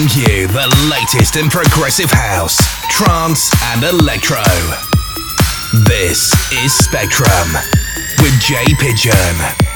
bring you the latest in progressive house, trance, and electro. This is Spectrum with Jay Pigeon.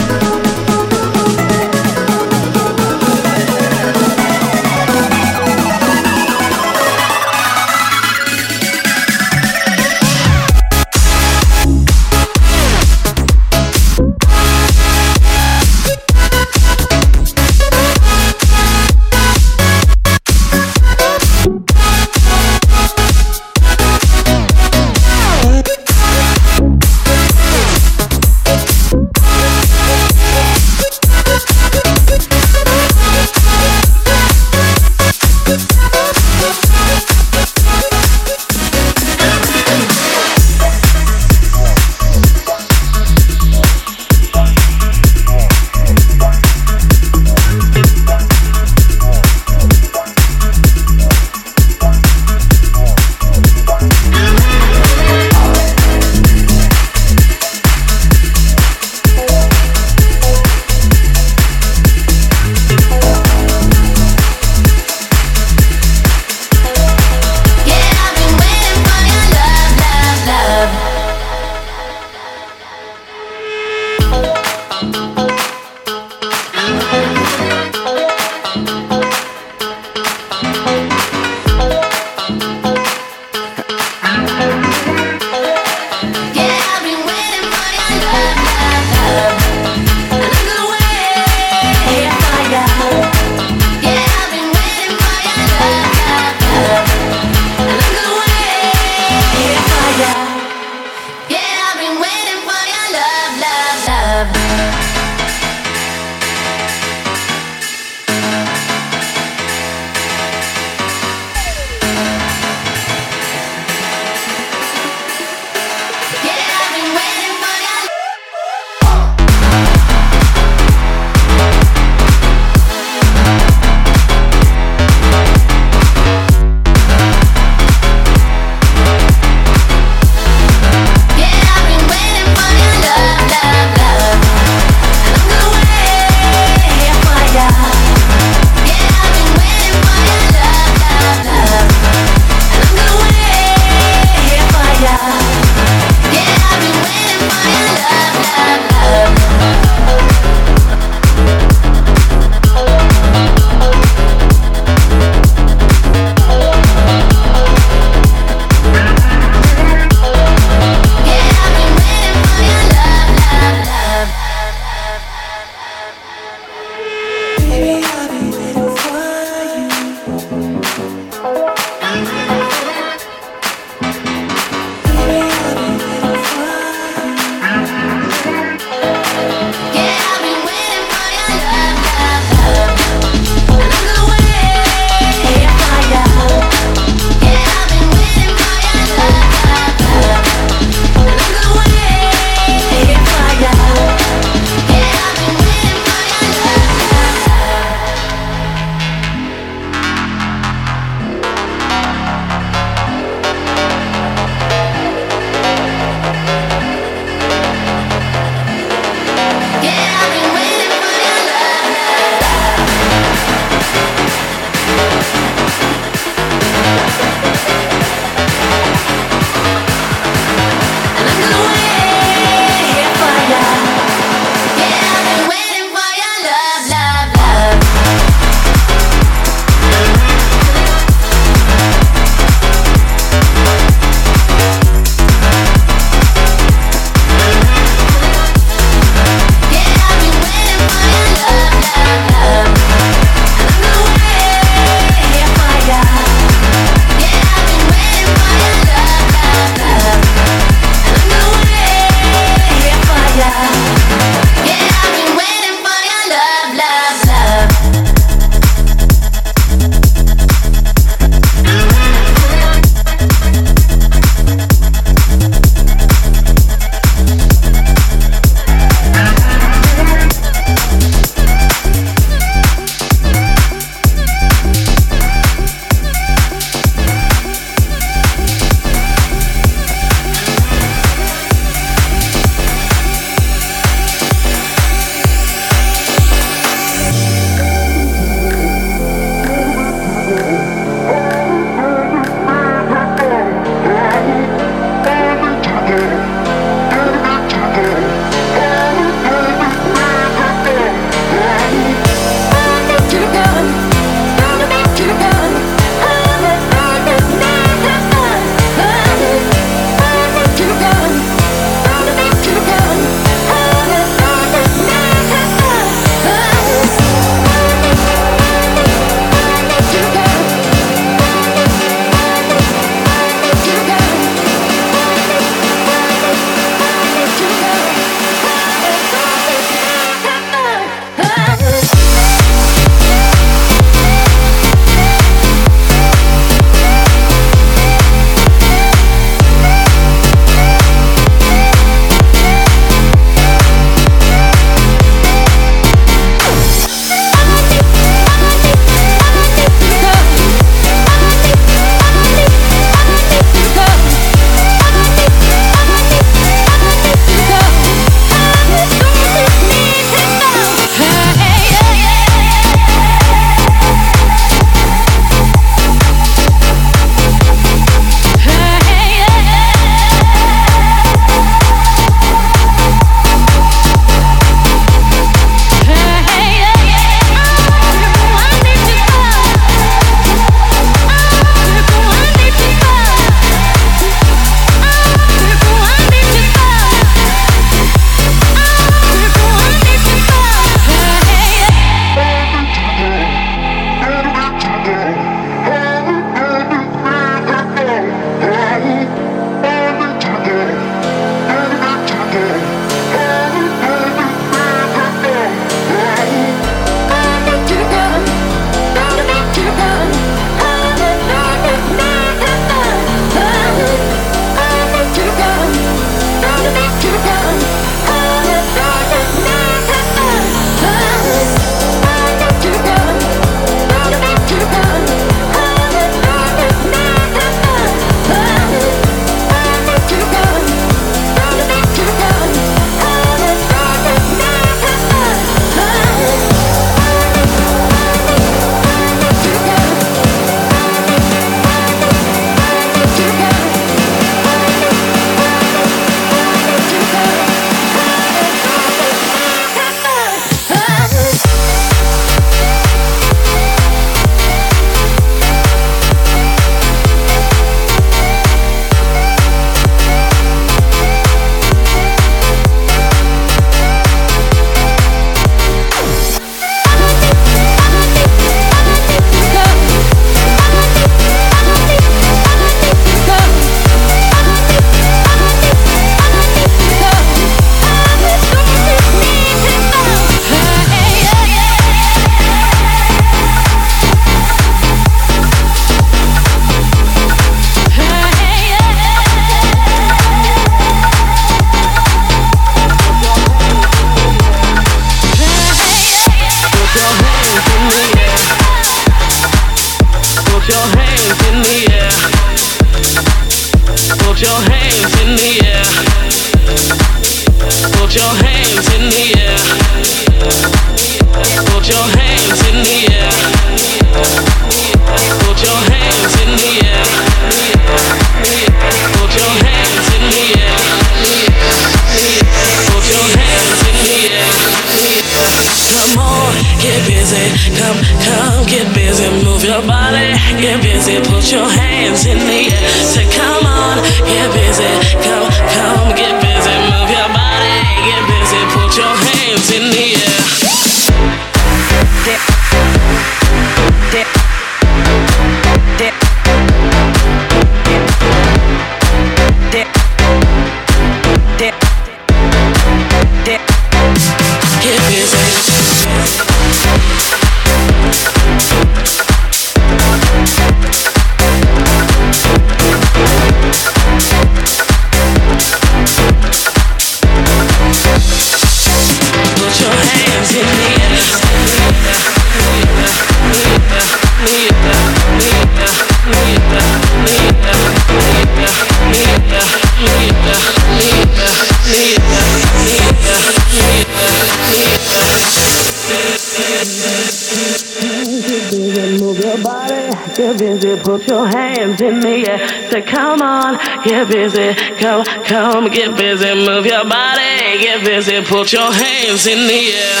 Put your hands in the air.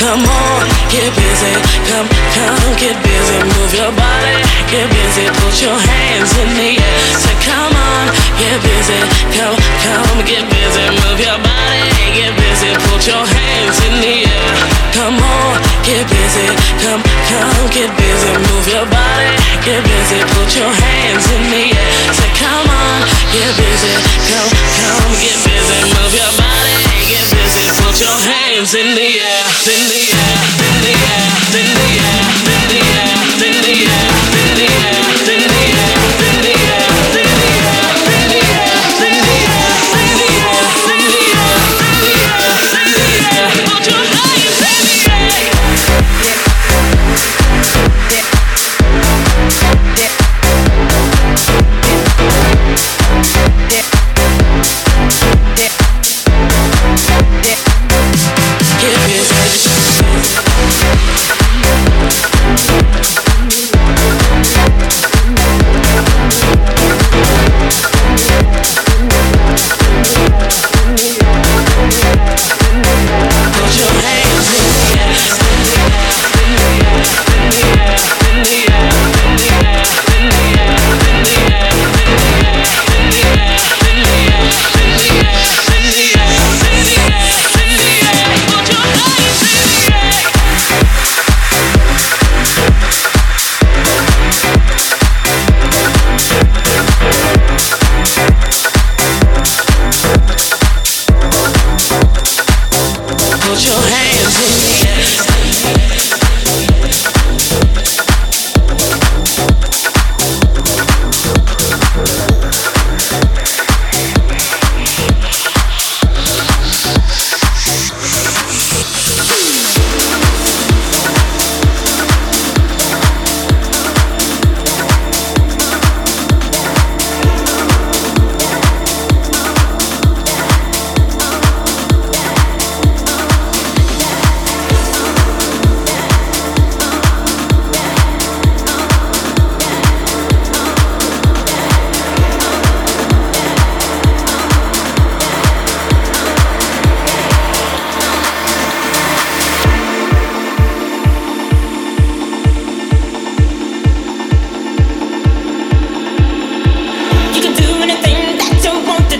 Come on, get busy, come, come, get busy, move your body, get busy, put your hands in the air. Say, come on, get busy, come, come, get busy, move your body, get busy, come, come, get busy, move your body, get busy, put your hands in the air. Say, come on, get busy, come, come, get busy, move your body, get busy, put your hands in the air, in the air, in the air, in the air, in the air,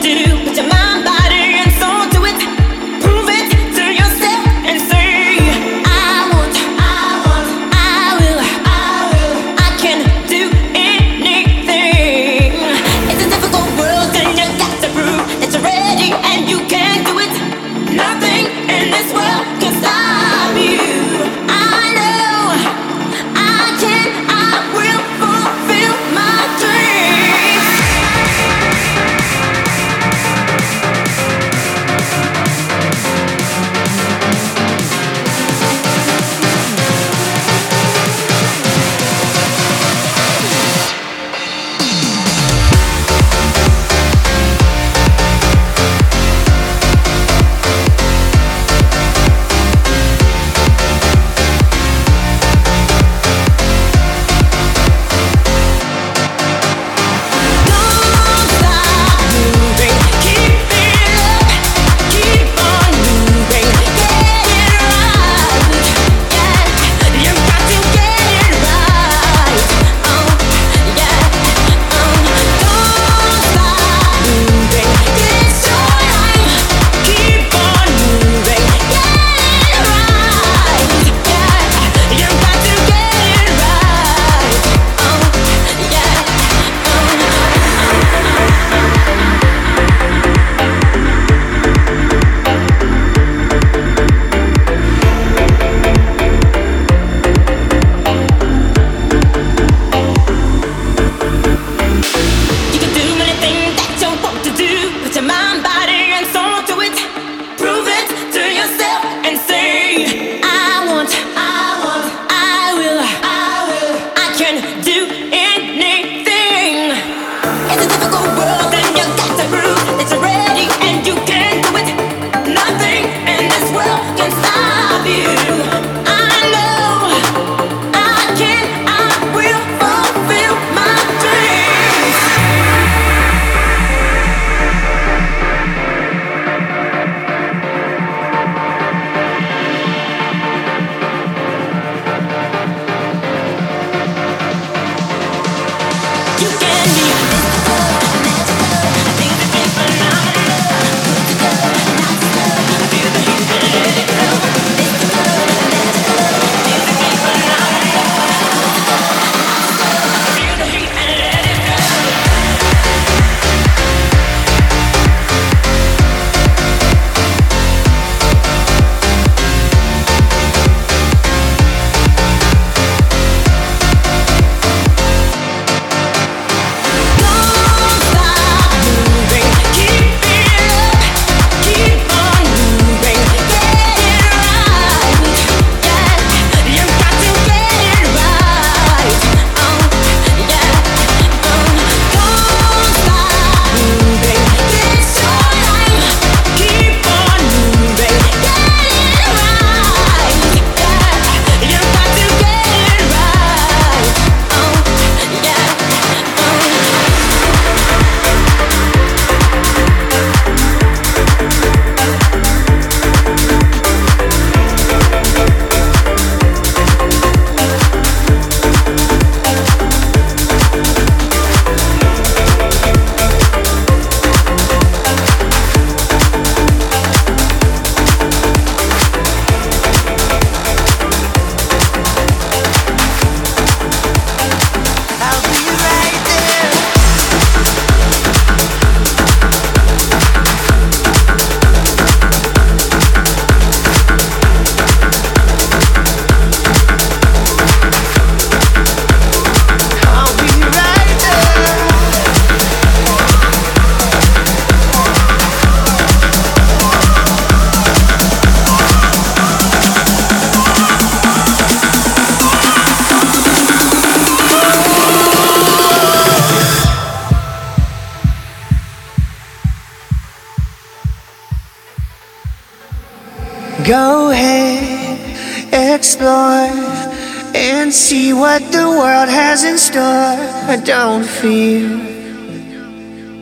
do.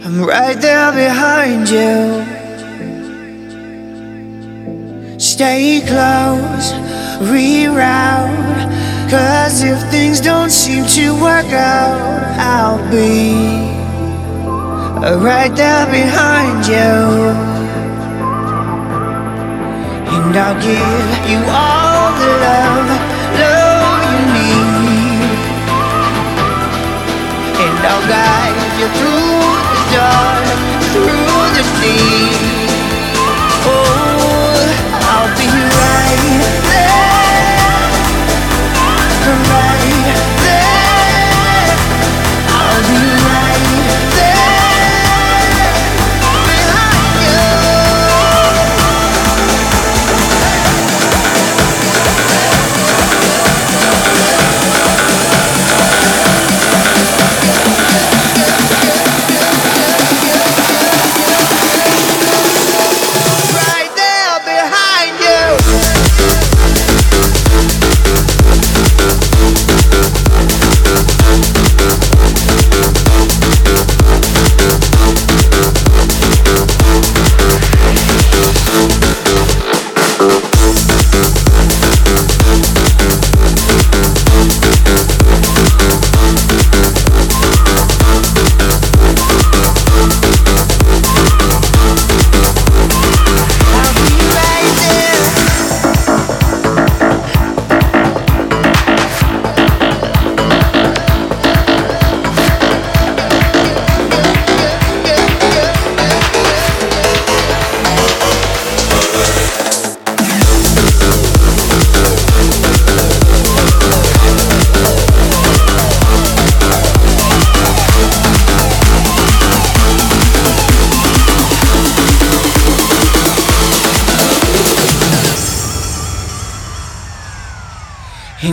I'm right there behind you. Stay close, reroute. Cause if things don't seem to work out, I'll be right there behind you. And I'll give you all I'll guide you through the dark, through the sea.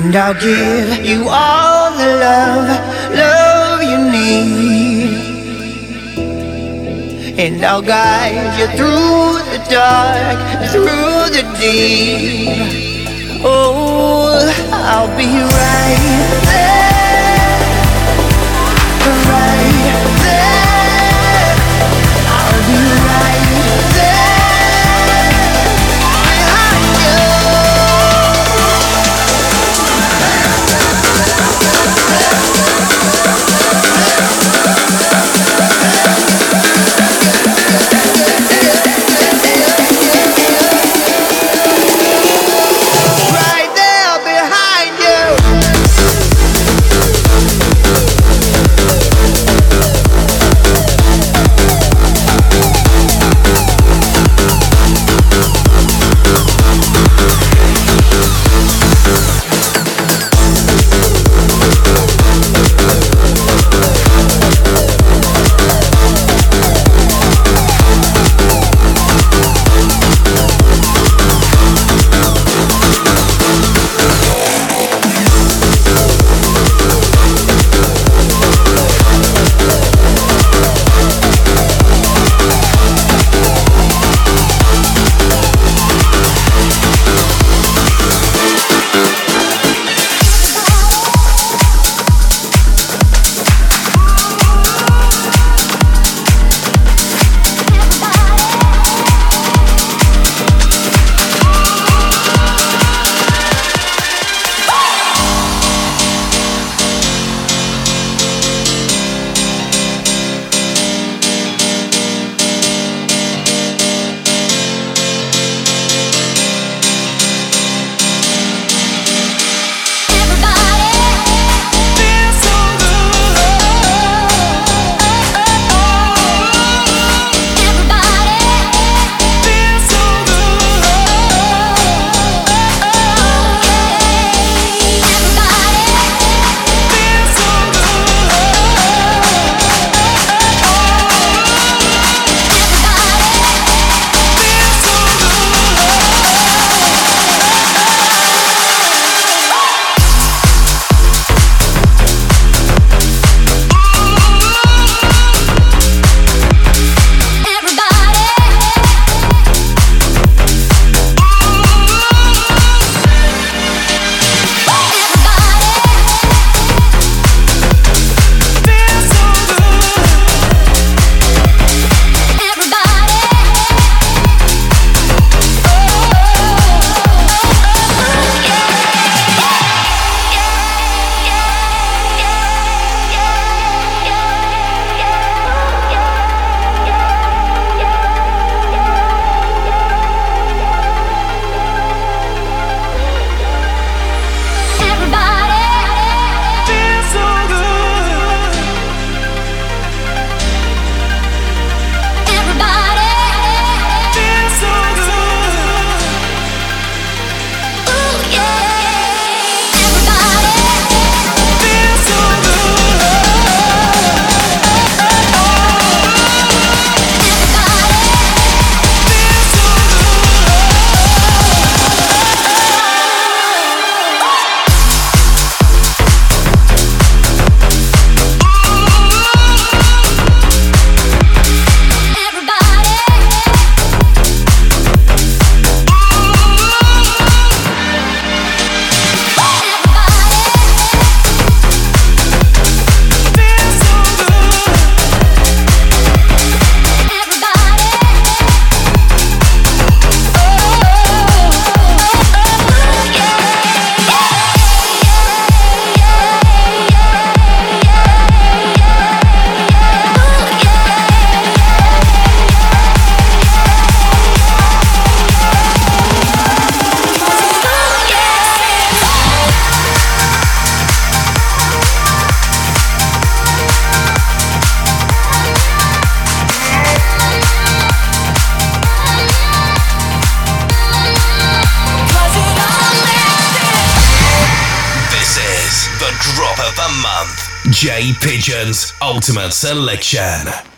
And I'll give you all the love, love you need. And I'll guide you through the dark, through the deep. Oh, I'll be right J Pigeon's Ultimate Selection.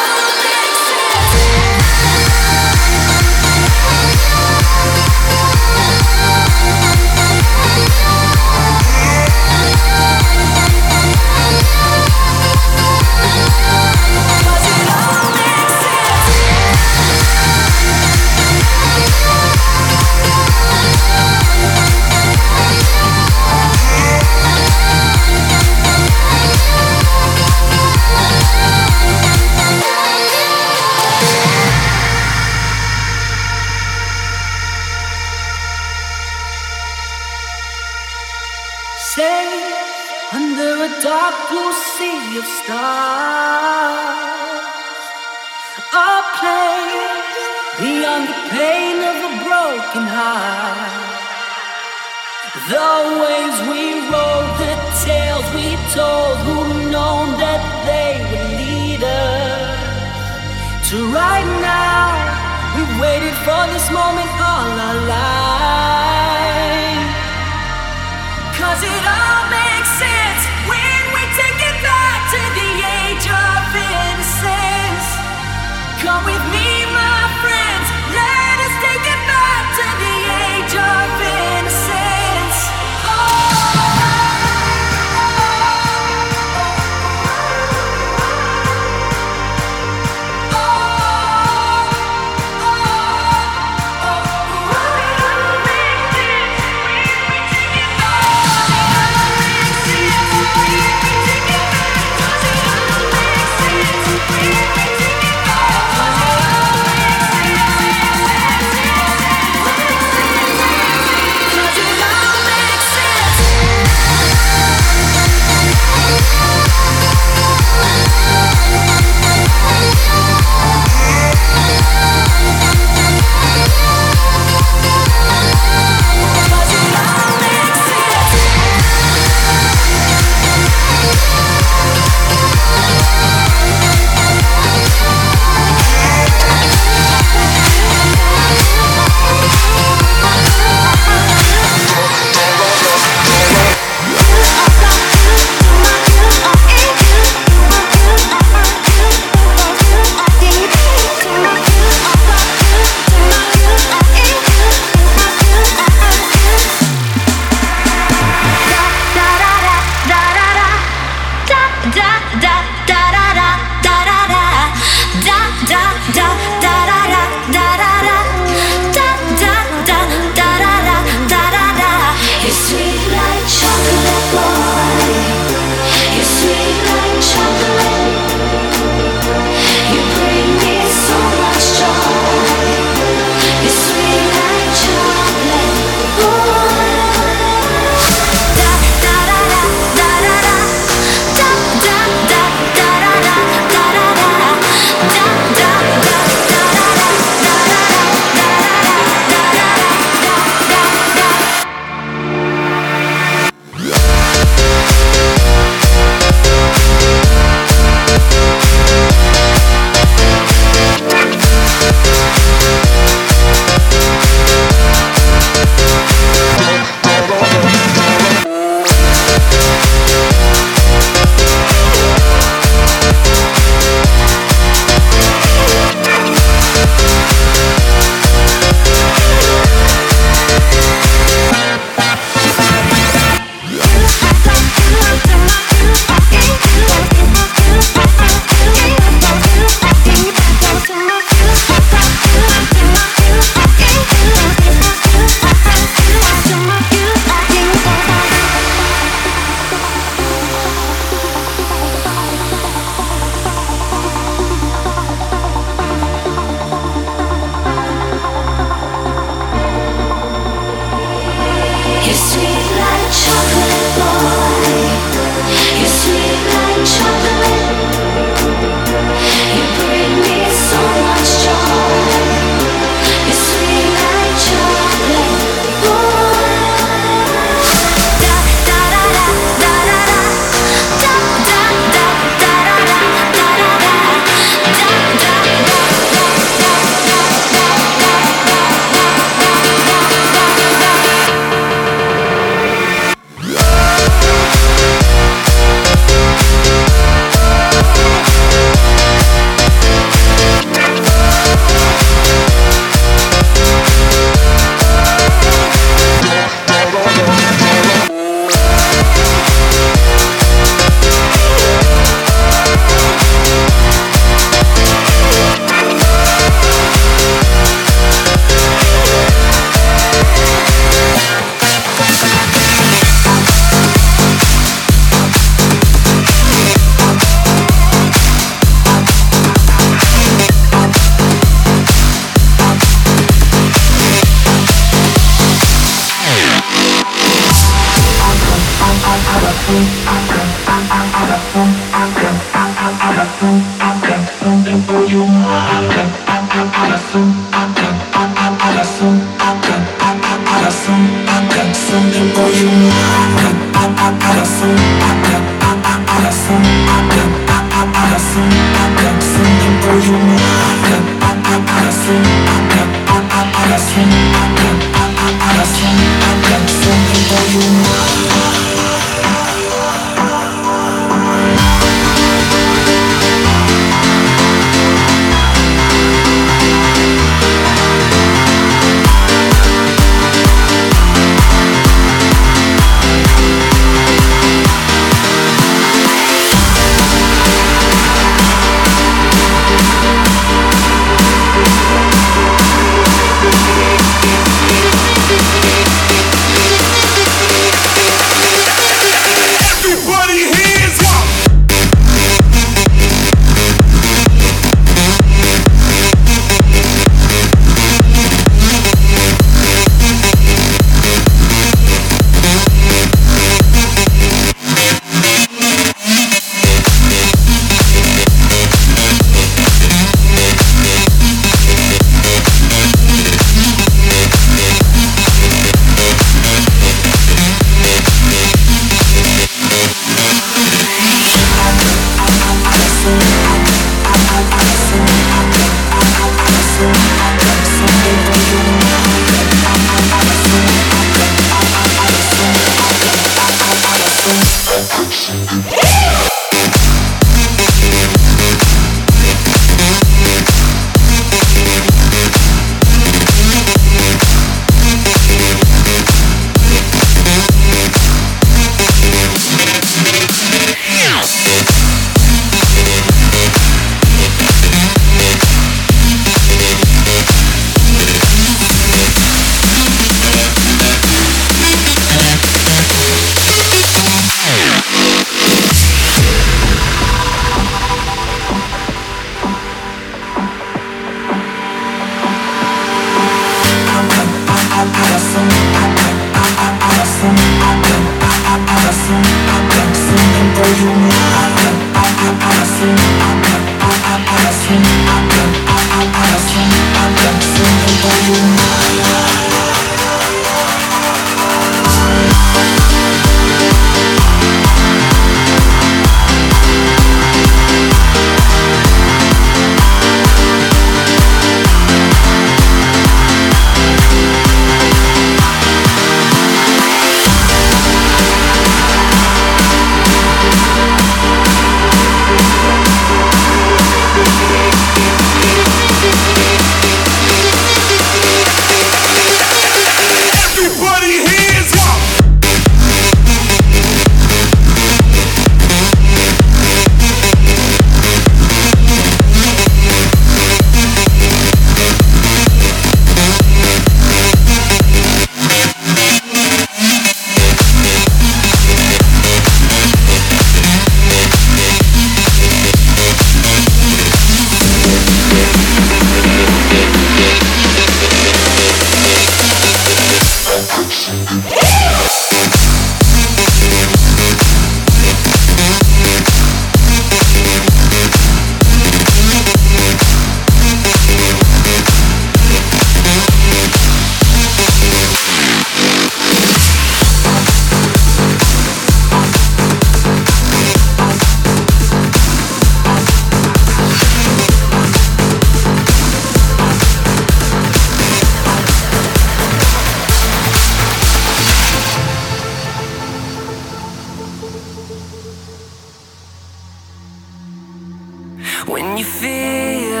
When you feel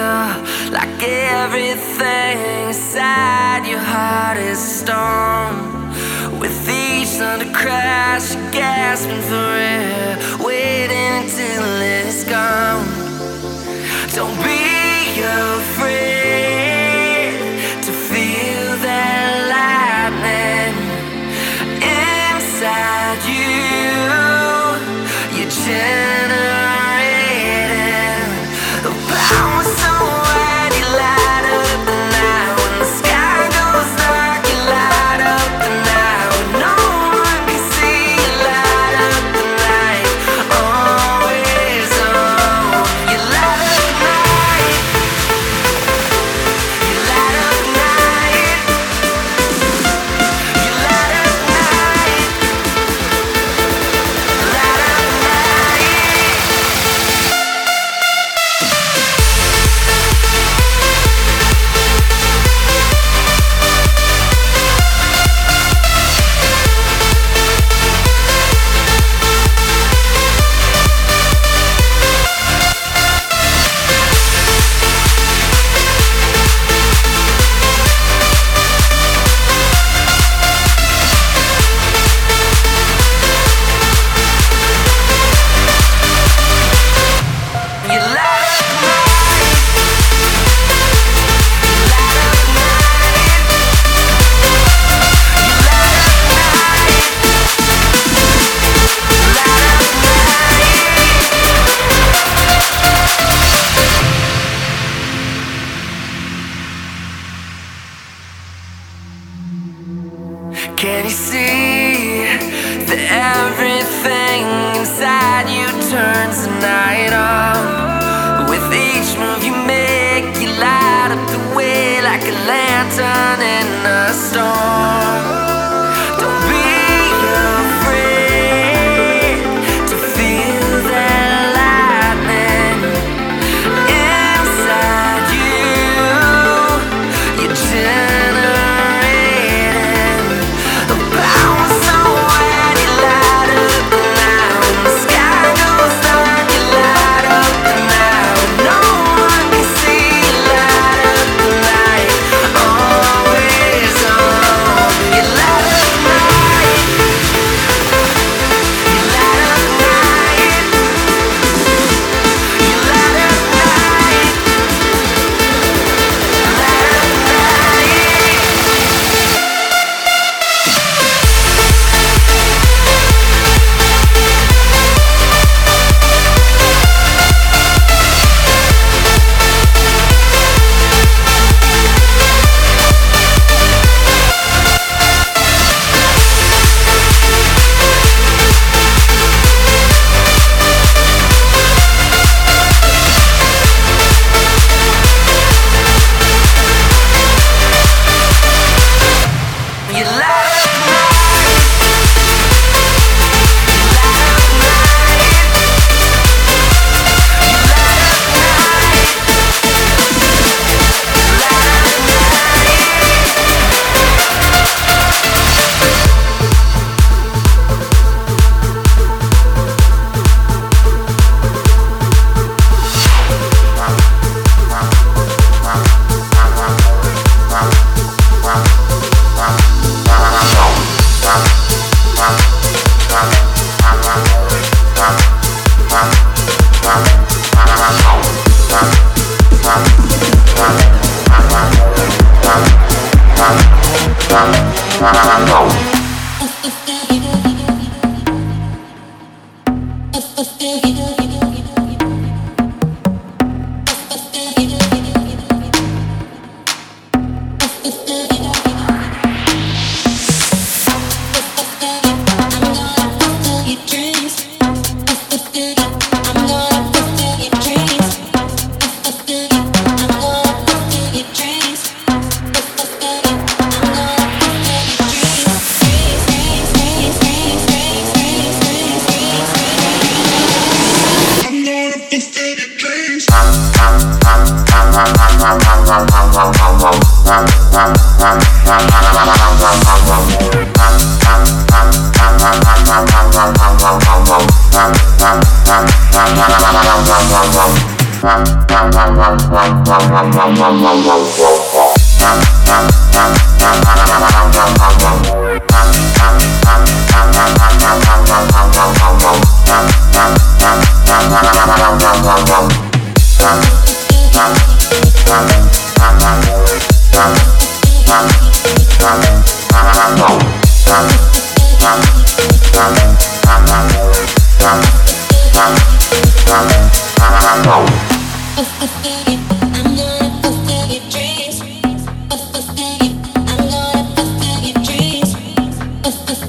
like everything inside your heart is stone, with each thunder crash, you're gasping for air, waiting until it's gone. Don't be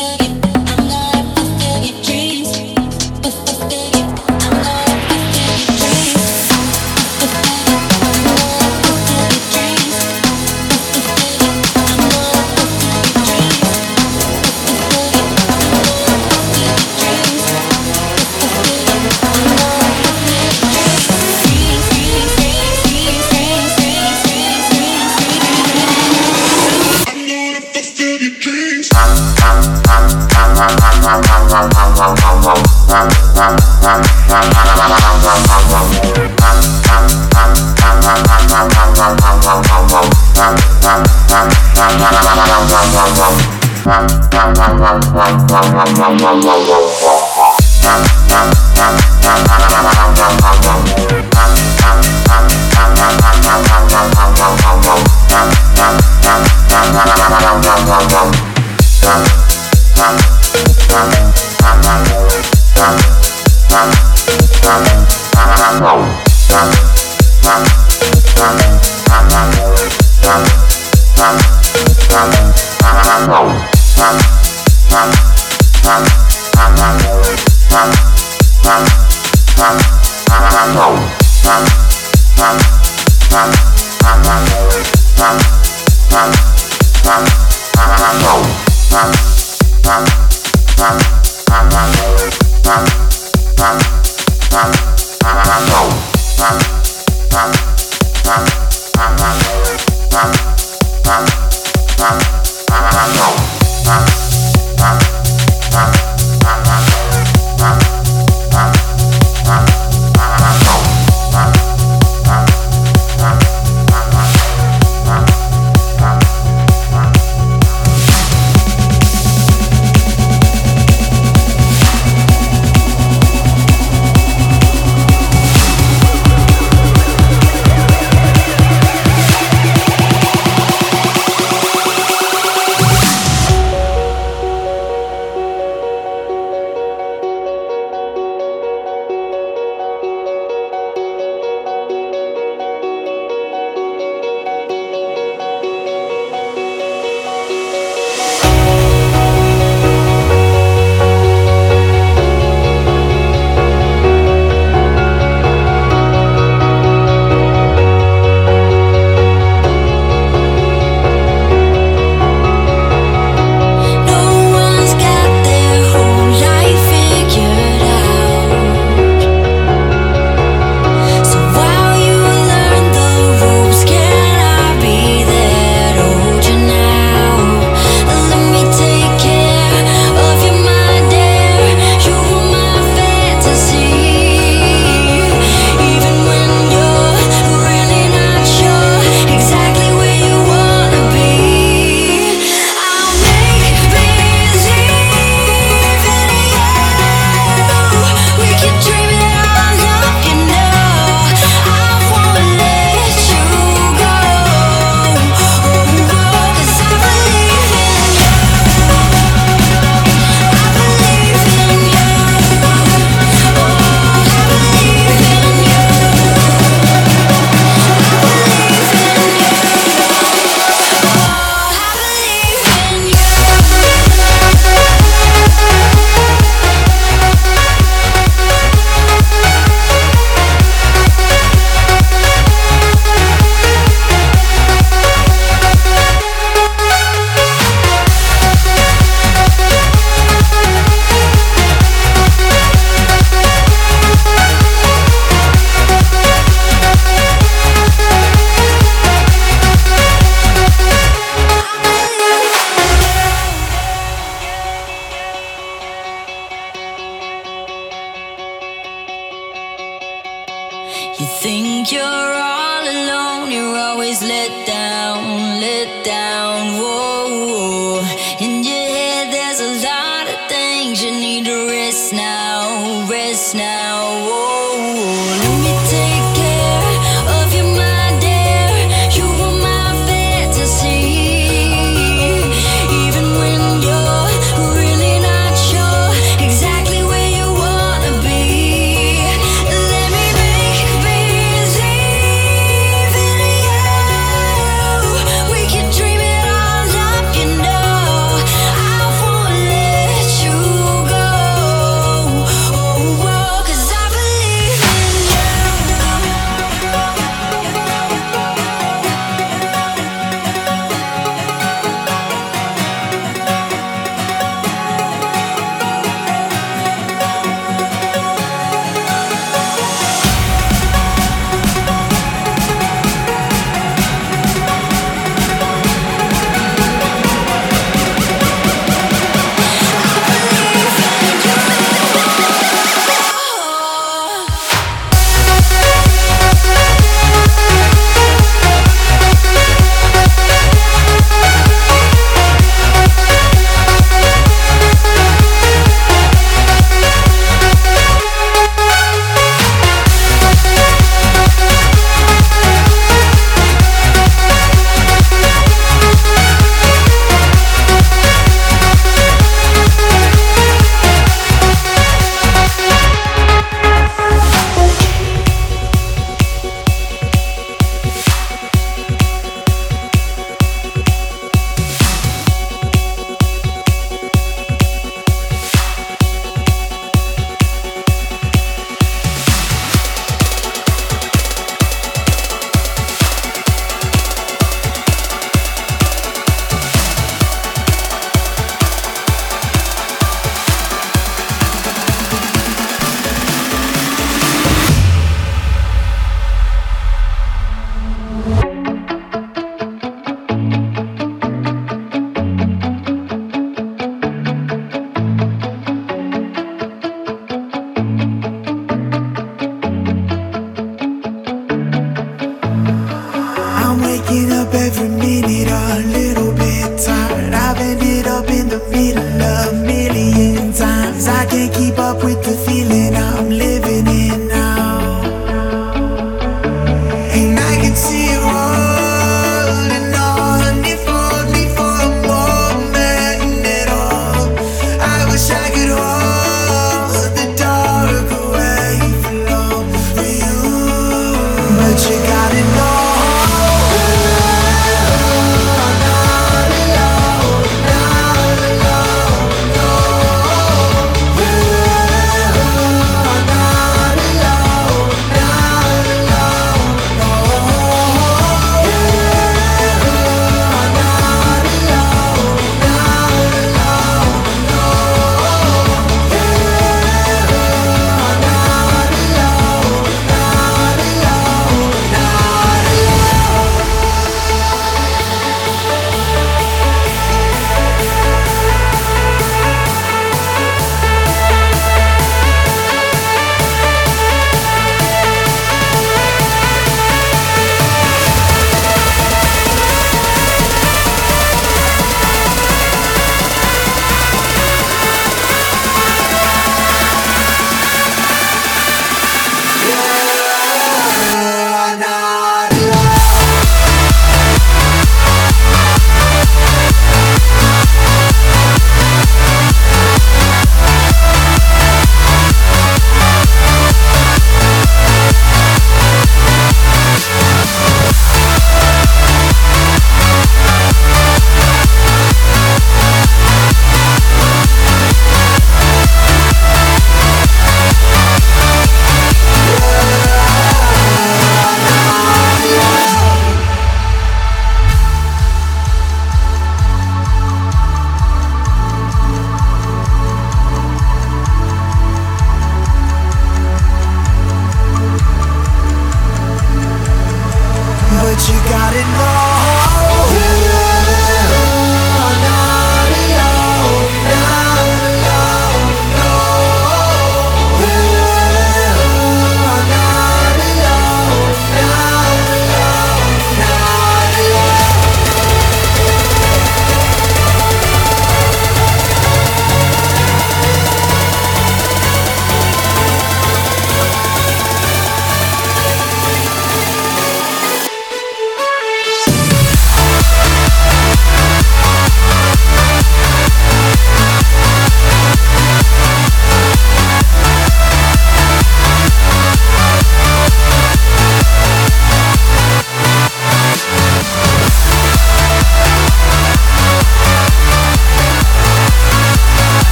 You.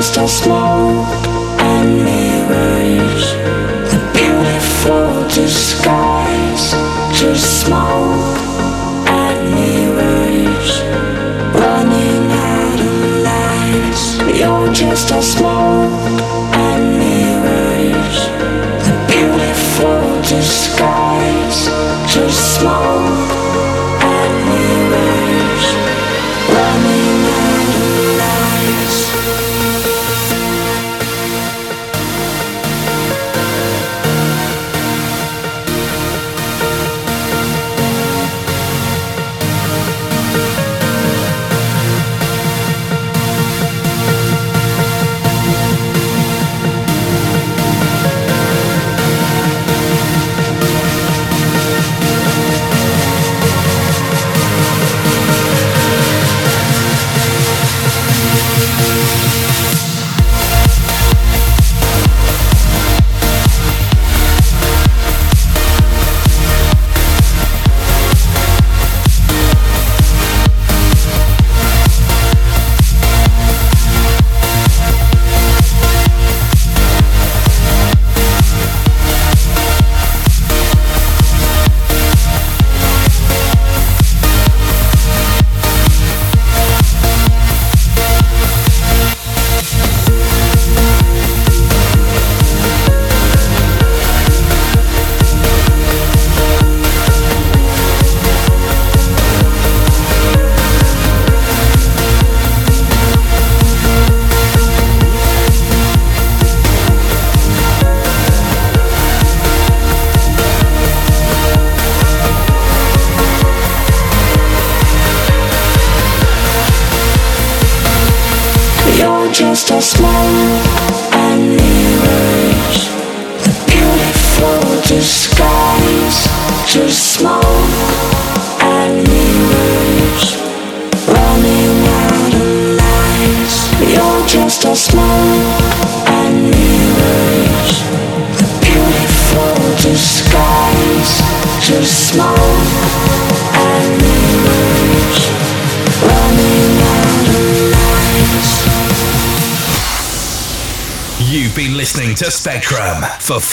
Smoke and mirrors, a beautiful disguise. Just smoke and mirrors, running out of lies. You're just a smoke and mirrors, a beautiful disguise. Just smoke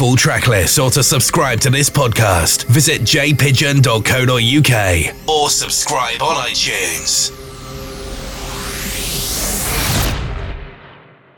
full track lists or to subscribe to this podcast, visit jpigeon.co.uk or subscribe on iTunes.